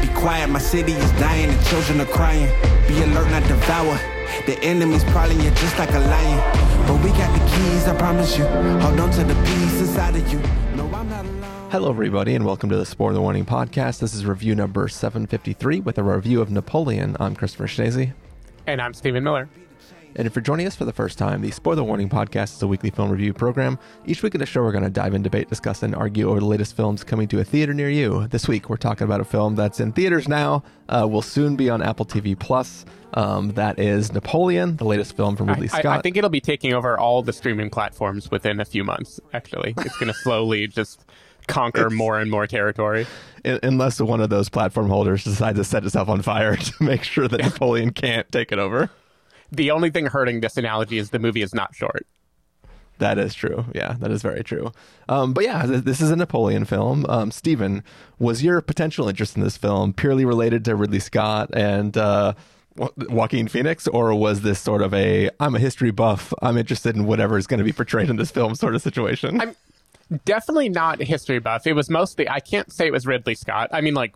be quiet. My city is dying, the children are crying. Be alert, not devour. The enemy's prowling you just like a lion. But we got the keys, I promise you. Hold on to the peace inside of you. No, I'm not alone. Hello, everybody, and welcome to the Spoiler Warning Podcast. This is review number 753 with a review of Napoleon. I'm Christopher Schnese. And I'm Stephen Miller. And if you're joining us for the first time, the Spoiler Warning Podcast is a weekly film review program. Each week in the show, we're going to dive in, debate, discuss, and argue over the latest films coming to a theater near you. This week, we're talking about a film that's in theaters now, uh, will soon be on Apple TV Plus. Um, that is Napoleon, the latest film from Ridley I, Scott. I, I think it'll be taking over all the streaming platforms within a few months, actually. It's going to slowly just conquer more and more territory. Unless one of those platform holders decides to set itself on fire to make sure that Napoleon can't take it over. The only thing hurting this analogy is the movie is not short. That is true. Yeah, that is very true. Um, but yeah, th- this is a Napoleon film. Um, Stephen, was your potential interest in this film purely related to Ridley Scott and uh, Wa- Joaquin Phoenix, or was this sort of a I'm a history buff, I'm interested in whatever is going to be portrayed in this film sort of situation? I'm definitely not a history buff. It was mostly, I can't say it was Ridley Scott. I mean, like,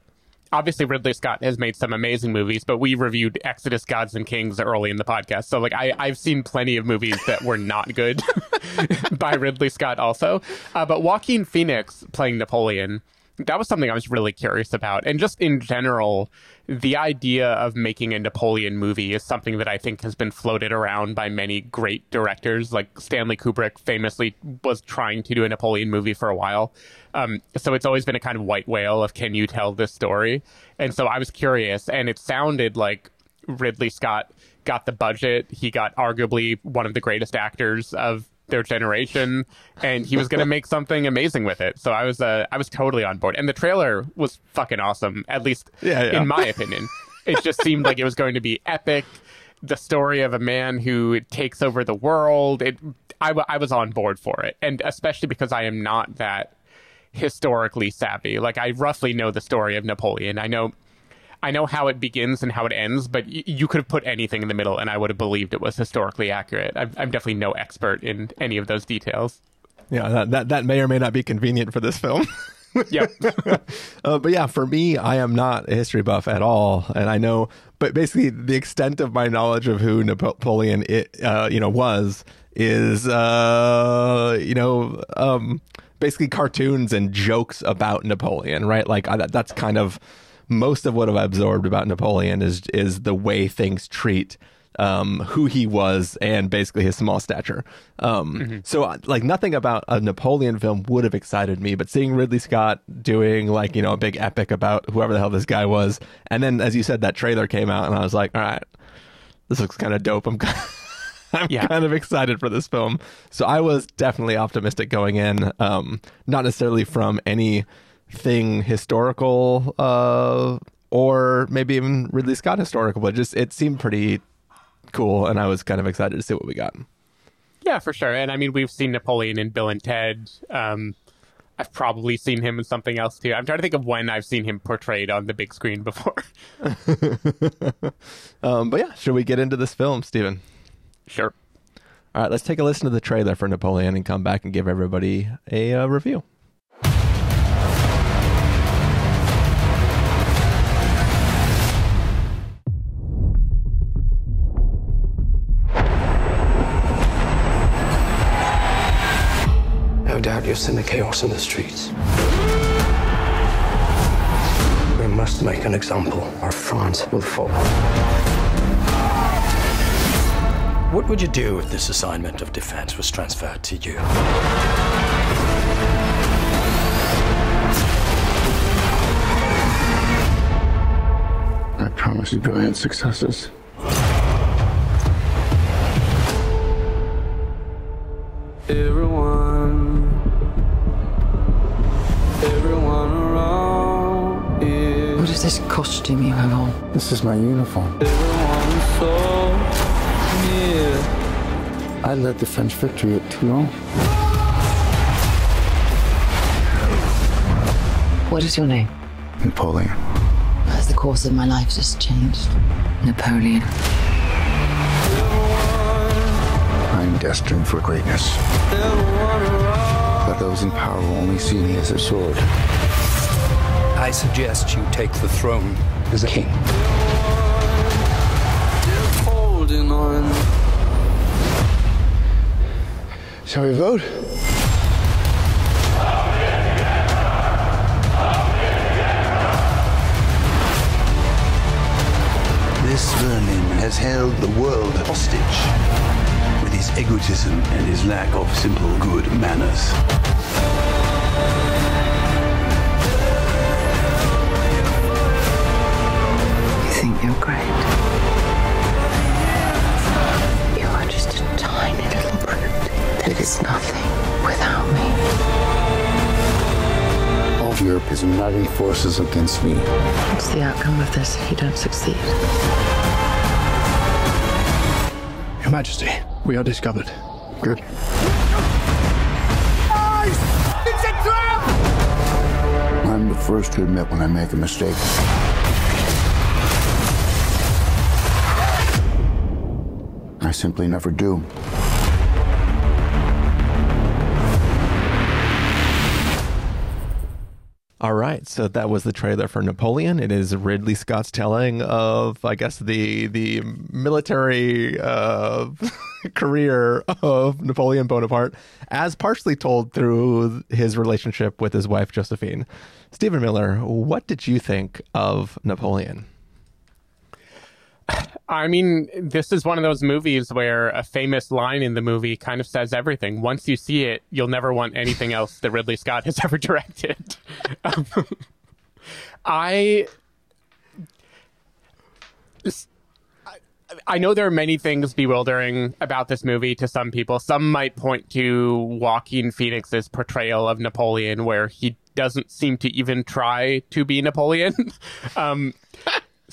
obviously Ridley Scott has made some amazing movies, but we reviewed Exodus, Gods and Kings early in the podcast. So, like, I, I've seen plenty of movies that were not good by Ridley Scott also. Uh, but Joaquin Phoenix playing Napoleon, that was something I was really curious about. And just in general, the idea of making a Napoleon movie is something that I think has been floated around by many great directors. Like Stanley Kubrick famously was trying to do a Napoleon movie for a while. Um, so it's always been a kind of white whale of can you tell this story? And so I was curious, and it sounded like Ridley Scott got the budget. He got arguably one of the greatest actors of their generation, and he was going to make something amazing with it. So I was, uh, I was totally on board. And the trailer was fucking awesome, at least Yeah, yeah. in my opinion. it just seemed like it was going to be epic. The story of a man who takes over the world. It, I, w- I was on board for it, and especially because I am not that historically savvy. Like I roughly know the story of Napoleon. I know I know how it begins and how it ends, but y- you could have put anything in the middle and I would have believed it was historically accurate. I'm, I'm definitely no expert in any of those details. yeah, that, that that may or may not be convenient for this film. Yep. Uh, but yeah, for me, I am not a history buff at all, and I know. But basically, the extent of my knowledge of who Napoleon, it, uh, you know, was is, uh, you know, um, basically cartoons and jokes about Napoleon, right? Like I, that's kind of most of what I've absorbed about Napoleon is is the way things treat um, who he was and basically his small stature. Um, So, uh, like, nothing about a Napoleon film would have excited me, but seeing Ridley Scott doing, like, you know, a big epic about whoever the hell this guy was, and then, as you said, that trailer came out, and I was like, all right, this looks kind of dope. I'm kind I'm Yeah. kind of excited for this film. So I was definitely optimistic going in, um, not necessarily from anything historical uh, or maybe even Ridley Scott historical, but just it seemed pretty cool, and I was kind of excited to see what we got. yeah, for sure. And I mean, we've seen Napoleon in Bill and Ted. Um, I've probably seen him in something else too. I'm trying to think of when I've seen him portrayed on the big screen before. Um, but yeah, should we get into this film, Stephen? sure. All right, let's take a listen to the trailer for Napoleon and come back and give everybody a uh, review. No doubt you've seen the chaos in the streets. We must make an example, or France will fall. What would you do if this assignment of defense was transferred to you? I promise you brilliant successes. Everyone, everyone this costume you have on? This is my uniform. so. I led the French victory at Toulon. What is your name? Napoleon. As the course of my life just changed. Napoleon. I'm destined for greatness. But those in power will only see me as a sword. I suggest you take the throne as a king. Holding on. Shall we vote? This vermin has held the world hostage with his egotism and his lack of simple good manners. Uniting forces against me. What's the outcome of this if you don't succeed? Your Majesty, we are discovered. Good. I'm the first to admit when I make a mistake. I simply never do. So that was the trailer for Napoleon. It is Ridley Scott's telling of, I guess, the the military uh, career of Napoleon Bonaparte, as partially told through his relationship with his wife Josephine. Stephen Miller, what did you think of Napoleon? I mean, this is one of those movies where a famous line in the movie kind of says everything. Once you see it, you'll never want anything else that Ridley Scott has ever directed. Um, I. I know there are many things bewildering about this movie to some people. Some might point to Joaquin Phoenix's portrayal of Napoleon, where he doesn't seem to even try to be Napoleon. um,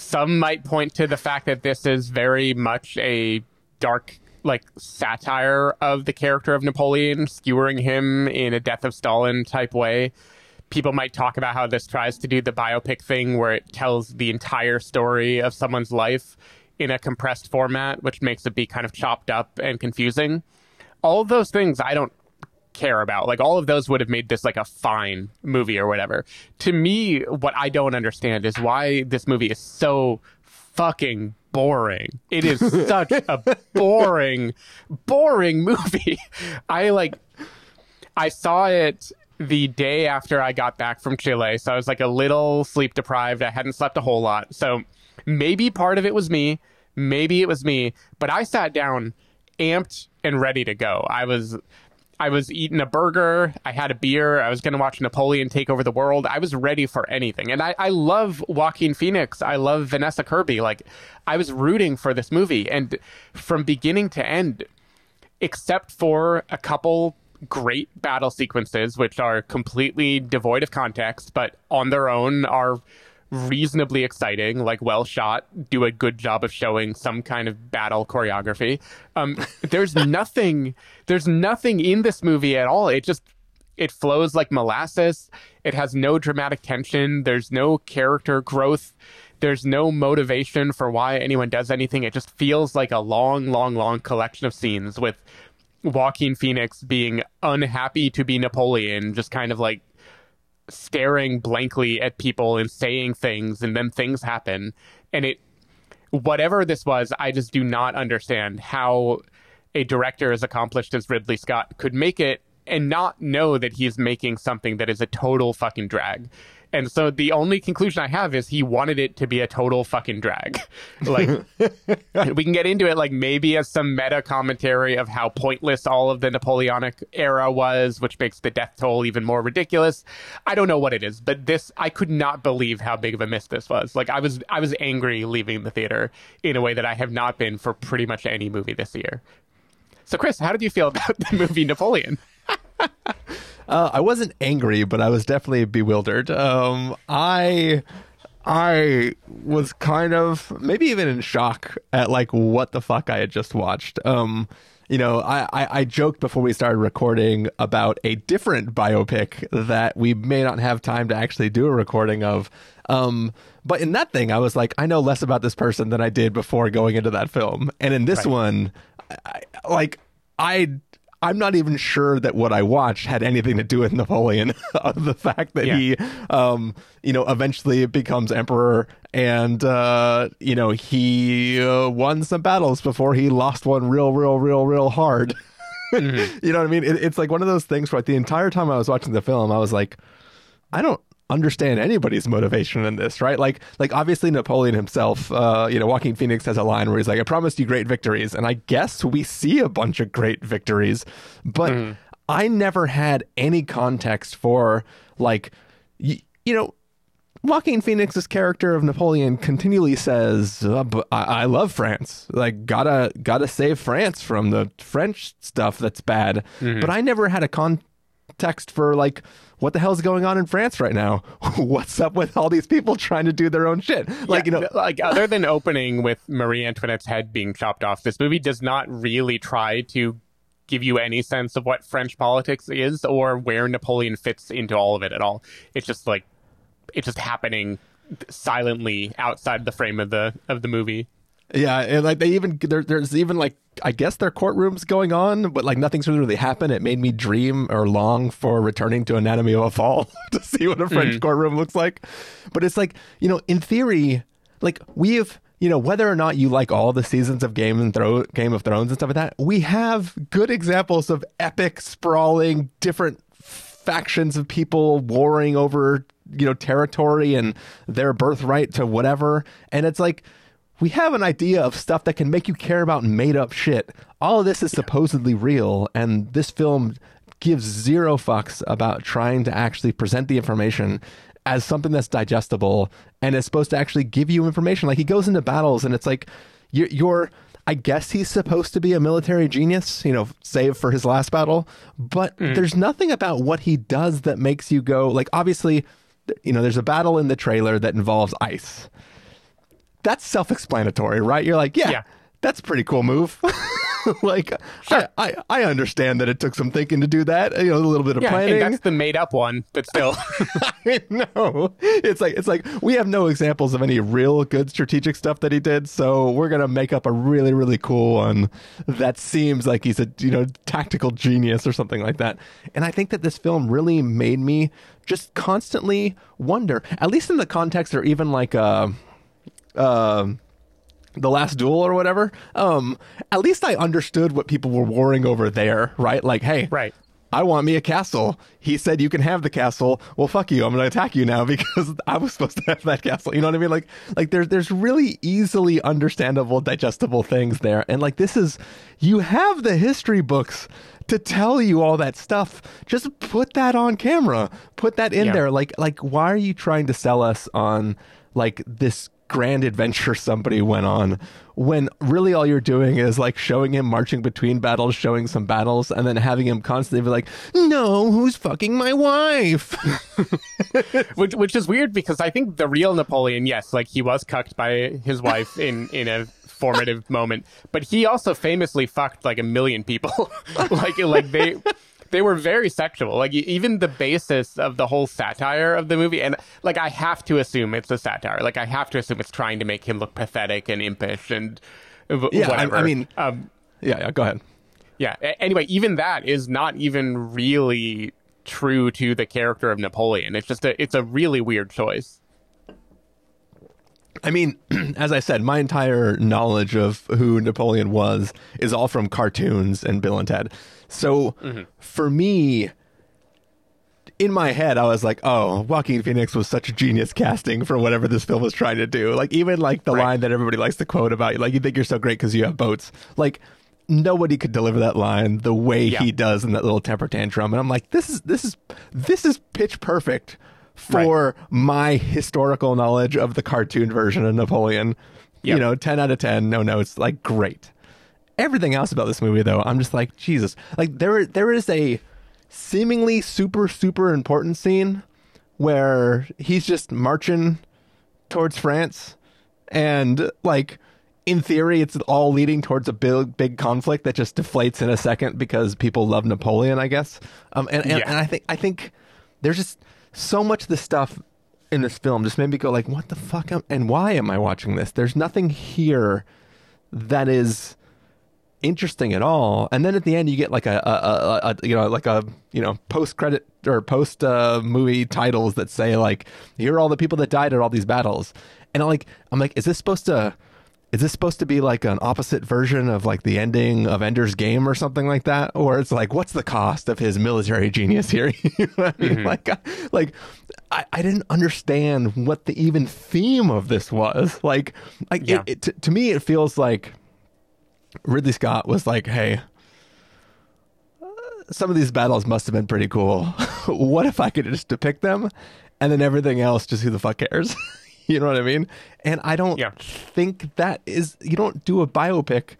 some might point to the fact that this is very much a dark like satire of the character of Napoleon, skewering him in a death of Stalin type way. People might talk about how this tries to do the biopic thing where it tells the entire story of someone's life in a compressed format, which makes it be kind of chopped up and confusing. All those things I don't care about. Like all of those would have made this like a fine movie or whatever. To me, what I don't understand is why this movie is so fucking boring. It is such a boring, boring movie. I like, I saw it the day after I got back from Chile. So I was like a little sleep deprived. I hadn't slept a whole lot. So maybe part of it was me. Maybe it was me. But I sat down amped and ready to go. I was I was eating a burger. I had a beer. I was going to watch Napoleon take over the world. I was ready for anything. And I, I love Joaquin Phoenix. I love Vanessa Kirby. Like, I was rooting for this movie. And from beginning to end, except for a couple great battle sequences, which are completely devoid of context, but on their own are reasonably exciting, like well shot, do a good job of showing some kind of battle choreography. Um, there's nothing, there's nothing in this movie at all. It just, it flows like molasses. It has no dramatic tension. There's no character growth. There's no motivation for why anyone does anything. It just feels like a long, long, long collection of scenes with Joaquin Phoenix being unhappy to be Napoleon, just kind of like staring blankly at people and saying things and then things happen. And it whatever this was i just do not understand how a director as accomplished as ridley scott could make it and not know that he's making something that is a total fucking drag and so the only conclusion I have is he wanted it to be a total fucking drag. Like we can get into it like maybe as some meta commentary of how pointless all of the Napoleonic era was, which makes the death toll even more ridiculous. I don't know what it is, but this I could not believe how big of a miss this was. Like I was I was angry leaving the theater in a way that I have not been for pretty much any movie this year. So Chris, how did you feel about the movie Napoleon? Uh, I wasn't angry, but I was definitely bewildered. Um, I I was kind of maybe even in shock at like what the fuck I had just watched. Um, you know, I, I, I joked before we started recording about a different biopic that we may not have time to actually do a recording of. Um, but in that thing, I was like, I know less about this person than I did before going into that film. And in this Right. one, I, like I I'm not even sure that what I watched had anything to do with Napoleon. the fact that Yeah. he, um, you know, eventually becomes emperor, and uh, you know, he uh, won some battles before he lost one real, real, real, real hard. Mm-hmm. you know what I mean? It, it's like one of those things where like, the entire time I was watching the film, I was like, I don't understand anybody's motivation in this, right? Like, like obviously Napoleon himself, uh, you know, Joaquin Phoenix has a line where he's like, "I promised you great victories," and I guess we see a bunch of great victories, but I never had any context for like, y- you know. Joaquin Phoenix's character of Napoleon continually says, uh, I-, "I love France. Like, gotta gotta save France from the French stuff that's bad." But I never had a context for like, what the hell's going on in France right now? What's up with all these people trying to do their own shit? Like, you know, like other than opening with Marie Antoinette's head being chopped off, this movie does not really try to give you any sense of what French politics is or where Napoleon fits into all of it at all. It's just like it's just happening silently outside the frame of the of the movie. Yeah, and like they even there, there's even like I guess their courtrooms going on, but like nothing's really happened. It made me dream or long for returning to Anatomy of a Fall to see what a French hmm. courtroom looks like. But it's like you know, in theory, like we have you know whether or not you like all the seasons of Game and Thro- Game of Thrones and stuff like that, we have good examples of epic, sprawling, different factions of people warring over you know territory and their birthright to whatever, and it's like we have an idea of stuff that can make you care about made up shit. All of this is supposedly real, and this film gives zero fucks about trying to actually present the information as something that's digestible and is supposed to actually give you information. Like he goes into battles, and it's like you're. you're I guess he's supposed to be a military genius, you know, save for his last battle, but mm. there's nothing about what he does that makes you go like obviously you know, there's a battle in the trailer that involves ice that's self-explanatory, right? You're like, yeah, Yeah. that's a pretty cool move. like, I, I I understand that it took some thinking to do that. You know, a little bit of Yeah, planning. and that's the made up one, but still. I know. It's like it's like we have no examples of any real good strategic stuff that he did, so we're gonna make up a really really cool one that seems like he's a you know tactical genius or something like that. And I think that this film really made me just constantly wonder, at least in the context or even like uh um the last duel or whatever um at least i understood what people were warring over there right? Like hey Right. i want me a castle. He said you can have the castle. Well fuck you. I'm gonna attack you now because i was supposed to have that castle. You know what i mean? Like like there's there's really easily understandable digestible things there. And like this is you have the history books to tell you all that stuff. Just put that on camera. Put that in Yeah. there. Like like why are you trying to sell us on like this grand adventure somebody went on when really all you're doing is like showing him marching between battles showing some battles and then having him constantly be like no who's fucking my wife which which is weird because I think the real Napoleon, yes, like he was cucked by his wife in in a formative moment, but he also famously fucked like a million people. like like they they were very sexual. Like even the basis of the whole satire of the movie, and like I have to assume it's a satire. Like I have to assume it's trying to make him look pathetic and impish and Yeah, I- I mean- um, yeah yeah go ahead yeah. a- Anyway, even that is not even really true to the character of Napoleon. It's just a it's a really weird choice. I mean, as I said, my entire knowledge of who Napoleon was is all from cartoons and Bill and Ted. So mm-hmm. for me, in my head, I was like, oh, Joaquin Phoenix was such a genius casting for whatever this film was trying to do. Like, even like the Right. line that everybody likes to quote about, like, you think you're so great because you have boats. Like, nobody could deliver that line the way Yeah. he does in that little temper tantrum. And I'm like, this is, this is, this is pitch perfect for my historical knowledge of the cartoon version of Napoleon. You know, 10 out of 10, no notes, like, great. Everything else about this movie though i'm just like jesus. Like there there is a seemingly super super important scene where he's just marching towards france and like in theory it's all leading towards a big big conflict that just deflates in a second because people love napoleon i guess. Um and and, Yeah. and i think i think there's just so much of the stuff in this film just made me go like what the fuck am, and why am i watching this there's nothing here that is interesting at all. And then at the end, you get like a, a, a, a you know like a you know post credit or post uh, movie titles that say like here are all the people that died at all these battles, and I'm like I'm like is this supposed to is this supposed to be like an opposite version of like the ending of Ender's Game or something like that? Or it's like, what's the cost of his military genius here? you know I mean? Mm-hmm. Like, like I, I didn't understand what the even theme of this was. Like, like yeah. it, it, to me, it feels like Ridley Scott was like, hey, uh, some of these battles must have been pretty cool. what if I could just depict them? And then everything else, just who the fuck cares? you know what I mean? And I don't yeah. think that is you don't do a biopic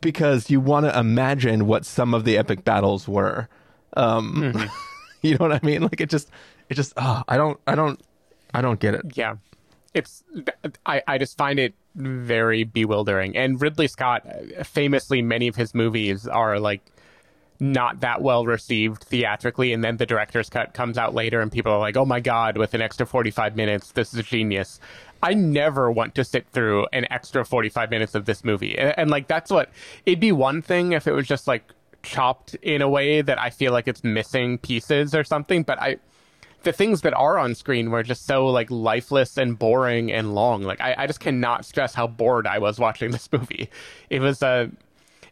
because you want to imagine what some of the epic battles were. Um, mm-hmm. you know what I mean? Like it just it just oh, I don't I don't I don't get it. Yeah. It's I I just find it very bewildering. And Ridley Scott famously many of his movies are like not that well received theatrically and then the director's cut comes out later and people are like oh my god with an extra 45 minutes this is genius. I never want to sit through an extra 45 minutes of this movie. And, and like that's what it'd be one thing if it was just like chopped in a way that i feel like it's missing pieces or something but i the things that are on screen were just so like lifeless and boring and long. Like i, I just cannot stress how bored i was watching this movie. It was a uh,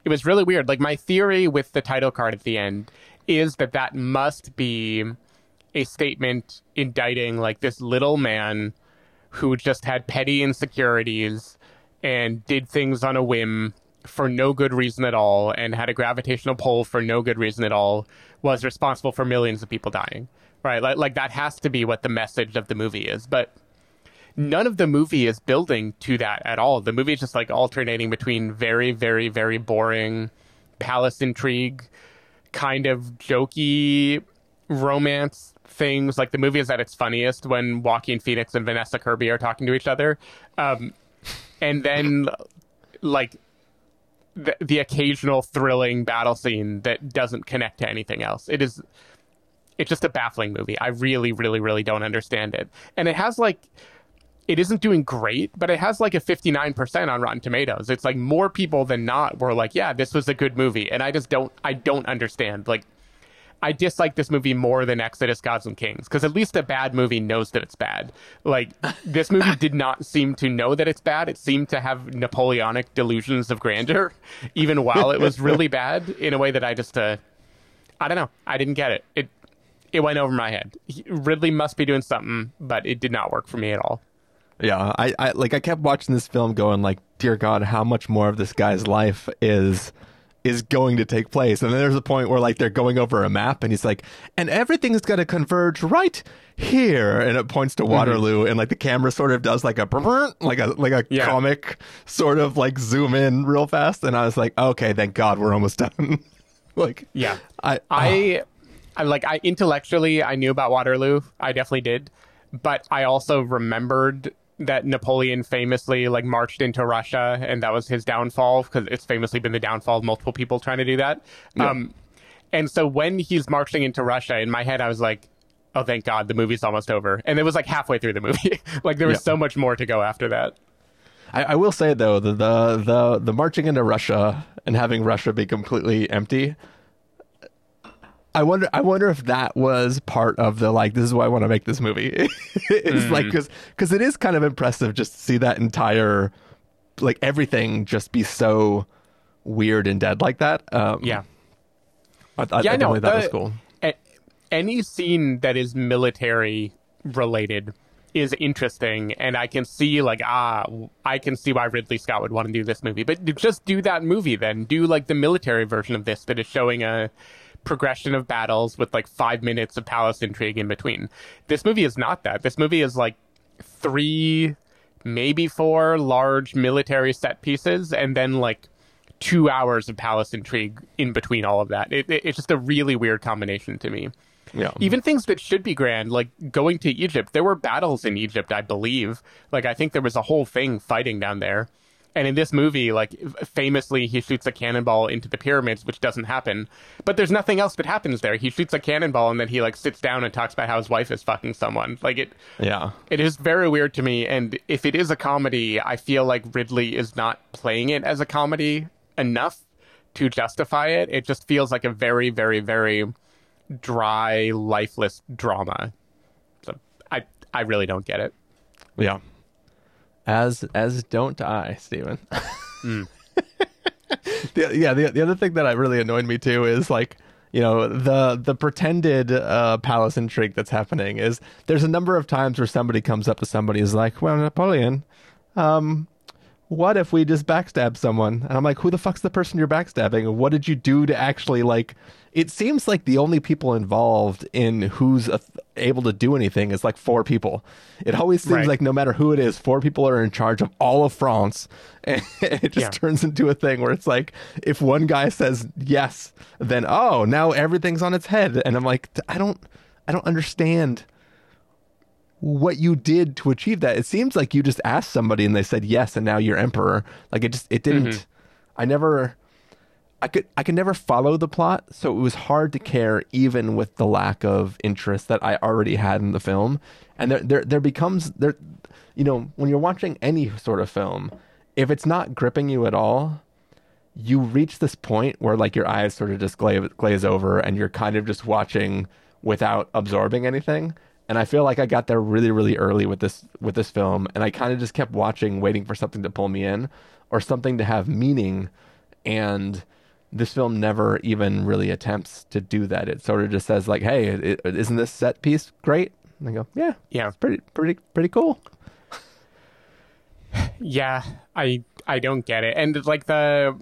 it was really weird. Like my theory with the title card at the end is that that must be a statement indicting like this little man who just had petty insecurities and did things on a whim for no good reason at all and had a gravitational pull for no good reason at all was responsible for millions of people dying right like, like that has to be what the message of the movie is but none of the movie is building to that at all. The movie is just like alternating between very, very, very boring palace intrigue, kind of jokey romance things. Like the movie is at its funniest when Joaquin Phoenix and Vanessa Kirby are talking to each other. Um, and then, like, the, the occasional thrilling battle scene that doesn't connect to anything else. It is. It's just a baffling movie. I really, really, really don't understand it. And it has like it isn't doing great, but it has like a 59% on Rotten Tomatoes. It's like more people than not were like, yeah, this was a good movie. And I just don't, I don't understand. Like, I dislike this movie more than Exodus Gods and Kings because at least a bad movie knows that it's bad. Like, this movie did not seem to know that it's bad. It seemed to have Napoleonic delusions of grandeur, even while it was really bad in a way that I just, uh, I don't know. I didn't get it. It, it went over my head. Ridley must be doing something, but it did not work for me at all. Yeah, I, I like I kept watching this film going like, dear God, how much more of this guy's life is is going to take place. And then there's a point where like they're going over a map and he's like, and everything's gonna converge right here and it points to mm-hmm. Waterloo mm-hmm. and like the camera sort of does like a like a like a yeah. comic sort of like zoom in real fast and I was like, okay, thank God we're almost done. like Yeah. I I, oh. I like I intellectually I knew about Waterloo. I definitely did. But I also remembered that Napoleon famously like marched into Russia and that was his downfall because it's famously been the downfall of multiple people trying to do that. Yeah. Um, and so when he's marching into Russia, in my head, I was like, oh, thank God, the movie's almost over. And it was like halfway through the movie. like there was yeah. so much more to go after that. I, I, will say though, the, the the the marching into Russia and having Russia be completely empty I wonder. I wonder if that was part of the like. This is why I want to make this movie. it's mm. like because because it is kind of impressive just to see that entire like everything just be so weird and dead like that. Um, yeah, I, I, yeah, I no, that was cool. A, any scene that is military related is interesting, and I can see like ah, I can see why Ridley Scott would want to do this movie. But just do that movie then. Do like the military version of this that is showing a progression of battles with like five minutes of palace intrigue in between. This movie is not that. This movie is like three, maybe four large military set pieces, and then like two hours of palace intrigue in between all of that. It, it, it's just a really weird combination to me. Yeah. Even things that should be grand, like going to Egypt, there were battles in Egypt, I believe. Like I think there was a whole thing fighting down there. And in this movie, like famously, he shoots a cannonball into the pyramids, which doesn't happen. But there's nothing else that happens there. He shoots a cannonball and then he like sits down and talks about how his wife is fucking someone. Like it, yeah, it is very weird to me. And if it is a comedy, I feel like Ridley is not playing it as a comedy enough to justify it. It just feels like a very, very, very dry, lifeless drama. So I I really don't get it. Yeah. As as don't I, Stephen. Mm. the, yeah, the the other thing that I really annoyed me too is like you know the the pretended uh, palace intrigue that's happening is there's a number of times where somebody comes up to somebody is like, well, Napoleon, um, what if we just backstab someone? And I'm like, who the fuck's the person you're backstabbing? What did you do to actually like? It seems like the only people involved in who's a, able to do anything is like four people. It always seems Right. like no matter who it is, four people are in charge of all of France, and it just Yeah. turns into a thing where it's like if one guy says yes, then oh now everything's on its head, and I'm like, I don't, I don't understand what you did to achieve that. It seems like you just asked somebody and they said yes, and now you're emperor. Like it just it didn't. Mm-hmm. I never. I could I could never follow the plot, so it was hard to care even with the lack of interest that I already had in the film. And there there there becomes there you know, when you're watching any sort of film, if it's not gripping you at all, you reach this point where like your eyes sort of just glaze, glaze over and you're kind of just watching without absorbing anything and i feel like i got there really really early with this with this film. And i kind of just kept watching waiting for something to pull me in or something to have meaning. And this film never even really attempts to do that. It sort of just says like hey is isn't this set piece great? And i go yeah Yeah. it's pretty pretty pretty cool. Yeah, I I don't get it. And like the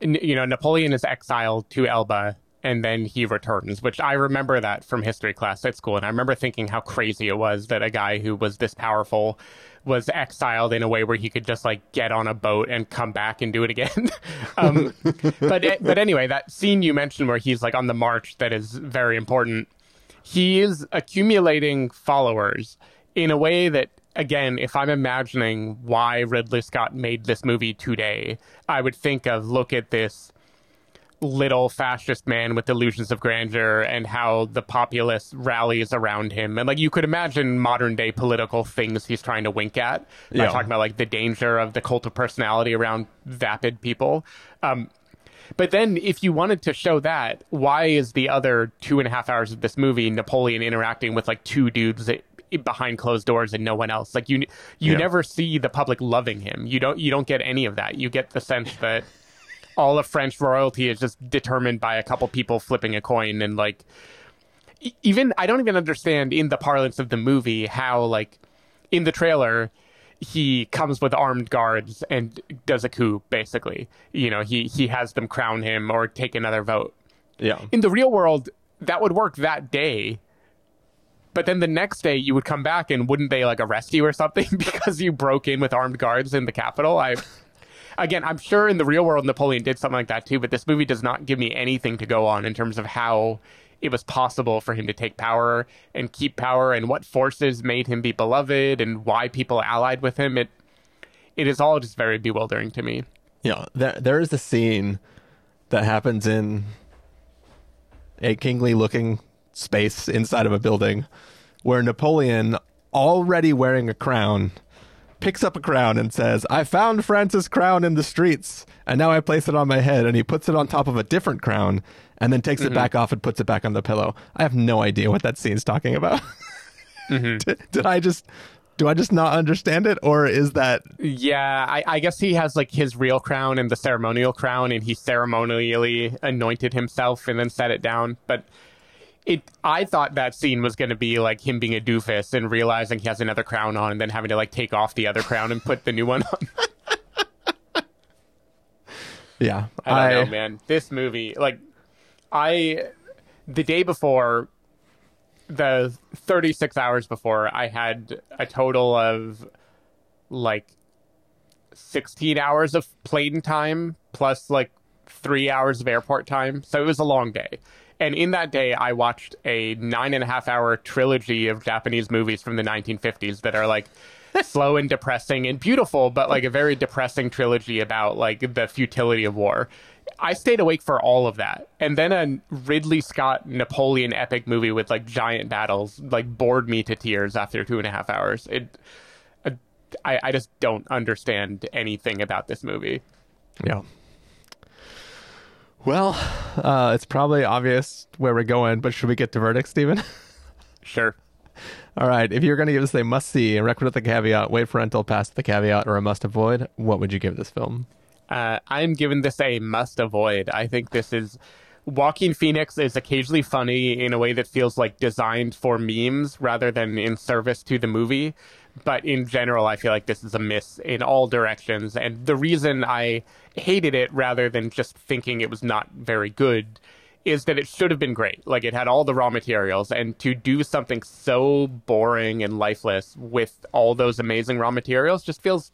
you know, Napoleon is exiled to Elba and then he returns, which I remember that from history class at school and I remember thinking how crazy it was that a guy who was this powerful was exiled in a way where he could just like get on a boat and come back and do it again. um, but but anyway, that scene you mentioned where he's like on the march that is very important. He is accumulating followers in a way that again, if I'm imagining why Ridley Scott made this movie today, I would think of look at this little fascist man with delusions of grandeur and how the populace rallies around him. And like you could imagine modern day political things he's trying to wink at by Yeah. talking about like the danger of the cult of personality around vapid people. Um, but then, if you wanted to show that, why is the other two and a half hours of this movie Napoleon interacting with like two dudes behind closed doors and no one else? Like you, you Yeah. never see the public loving him. You don't, you don't get any of that. You get the sense that all of French royalty is just determined by a couple people flipping a coin and like even I don't even understand in the parlance of the movie how like in the trailer he comes with armed guards and does a coup basically. You know, he he has them crown him or take another vote. yeah In the real world, that would work that day. But then the next day you would come back and wouldn't they like arrest you or something because you broke in with armed guards in the capital? I again, I'm sure in the real world Napoleon did something like that too, but this movie does not give me anything to go on in terms of how it was possible for him to take power and keep power and what forces made him be beloved and why people allied with him. It it is all just very bewildering to me. Yeah, there there is a scene that happens in a kingly looking space inside of a building where Napoleon, already wearing a crown, picks up a crown and says, I found France's crown in the streets, and now I place it on my head. And he puts it on top of a different crown and then takes it mm-hmm. back off and puts it back on the pillow. I have no idea what that scene's talking about. Mm-hmm. did, did I just. Do I just not understand it, or is that Yeah, I, I guess he has like his real crown and the ceremonial crown, and he ceremonially anointed himself and then set it down. But it, I thought that scene was going to be like him being a doofus and realizing he has another crown on, and then having to like take off the other crown and put the new one on. yeah? I don't know, man. This movie, like, I the day before, the 36 hours before, I had a total of like 16 hours of plane time plus like three hours of airport time. So it was a long day. And in that day, I watched a nine and a half hour trilogy of Japanese movies from the 1950s that are like slow and depressing and beautiful, but like a very depressing trilogy about like the futility of war. I stayed awake for all of that. And then a Ridley Scott Napoleon epic movie with like giant battles like bored me to tears after two and a half hours. It, I, I just don't understand anything about this movie. Yeah. Well, uh, it's probably obvious where we're going, but should we get to verdict, Stephen? Sure. All right. If you're going to give us a must see, a record with the caveat, wait for until past the caveat, or a must avoid, what would you give this film? Uh, I'm giving this a must avoid. I think this is. Joaquin Phoenix is occasionally funny in a way that feels like designed for memes rather than in service to the movie. But in general, I feel like this is a miss in all directions. And the reason I hated it rather than just thinking it was not very good is that it should have been great. Like it had all the raw materials, and to do something so boring and lifeless with all those amazing raw materials just feels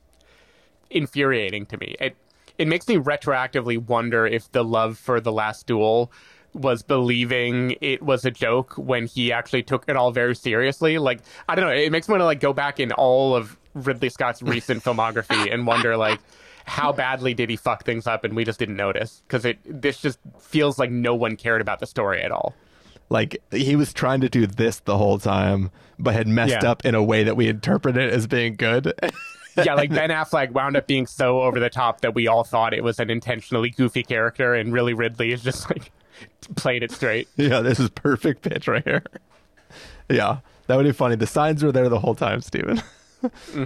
infuriating to me. It it makes me retroactively wonder if the love for the last duel was believing it was a joke when he actually took it all very seriously. Like I don't know, it makes me want to like go back in all of Ridley Scott's recent filmography and wonder like how badly did he fuck things up and we just didn't notice because it this just feels like no one cared about the story at all. Like he was trying to do this the whole time, but had messed Yeah. up in a way that we interpret it as being good. yeah, like Ben Affleck wound up being so over the top that we all thought it was an intentionally goofy character, and really Ridley is just like played it straight. yeah, this is perfect pitch right here. yeah, that would be funny. The signs were there the whole time, Stephen.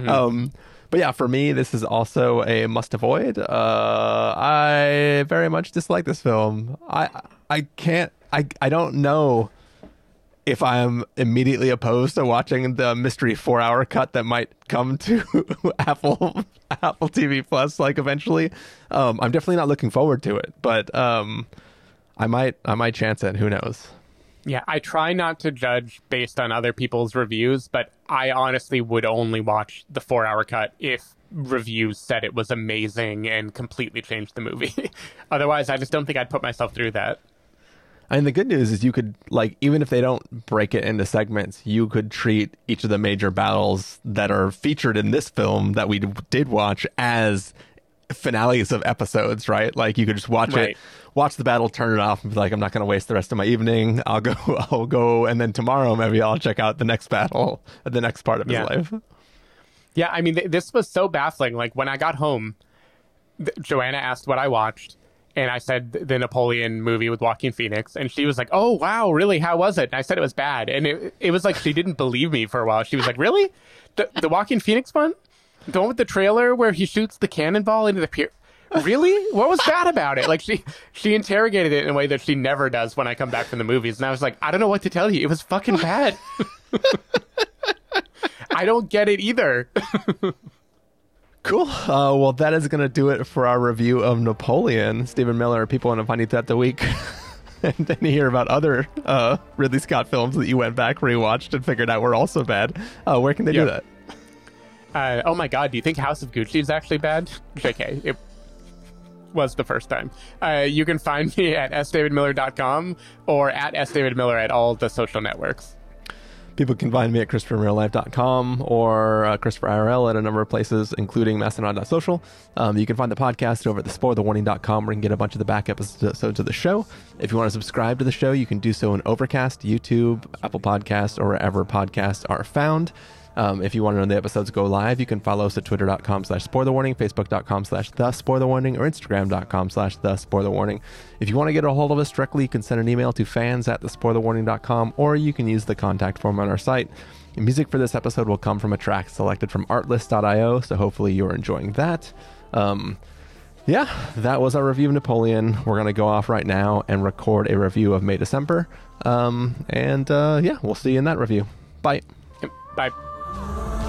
Um, but yeah, for me, this is also a must avoid. Uh, I very much dislike this film. I I can't. I I don't know if I'm immediately opposed to watching the mystery four hour cut that might come to Apple Apple TV Plus like eventually. Um, I'm definitely not looking forward to it, but um, I might I might chance it. Who knows? Yeah, I try not to judge based on other people's reviews, but I honestly would only watch the four hour cut if reviews said it was amazing and completely changed the movie. Otherwise, I just don't think I'd put myself through that. Mean, the good news is you could like even if they don't break it into segments, you could treat each of the major battles that are featured in this film that we did watch as finales of episodes, right? Like you could just watch Right. it, watch the battle, turn it off, and be like, I'm not going to waste the rest of my evening. I'll go, I'll go, and then tomorrow maybe I'll check out the next battle, the next part of his life. Yeah, I mean, th- this was so baffling. Like, when I got home, th- Joanna asked what I watched, and I said the Napoleon movie with Joaquin Phoenix, and she was like, "Oh, wow, really? How was it?" And I said it was bad, and it it was like she didn't believe me for a while. She was like, "Really? The the Joaquin Phoenix one, the one with the trailer where he shoots the cannonball into the pier." Really? What was bad about it? Like she she interrogated it in a way that she never does when I come back from the movies, and I was like, I don't know what to tell you. It was fucking bad. I don't get it either. Cool. Uh, well, that is going to do it for our review of Napoleon. Stephen Miller, people want to find you throughout the week. and then you hear about other uh, Ridley Scott films that you went back, rewatched, and figured out were also bad. Uh, where can they do that? Uh, oh my god, do you think House of Gucci is actually bad? JK, it was the first time. Uh, you can find me at sdavidmiller.com or at sdavidmiller at all the social networks. People can find me at ChristopherMillerLife.com or uh, Christopher at a number of places, including Mastodon.social. Um, you can find the podcast over at thespoilerwarning.com where you can get a bunch of the back episodes of the show. If you want to subscribe to the show, you can do so in Overcast, YouTube, Apple Podcasts, or wherever podcasts are found. Um, if you want to know when the episodes go live, you can follow us at twitter.com slash spoilerwarning, facebook.com slash the spoilerwarning, or instagram.com slash the spoilerwarning. If you want to get a hold of us directly, you can send an email to fans at thespoilerwarning.com, or you can use the contact form on our site. The music for this episode will come from a track selected from artlist.io, so hopefully you're enjoying that. Um, yeah, that was our review of Napoleon. We're going to go off right now and record a review of May December. Um, and uh, yeah, we'll see you in that review. Bye. Bye. Amen.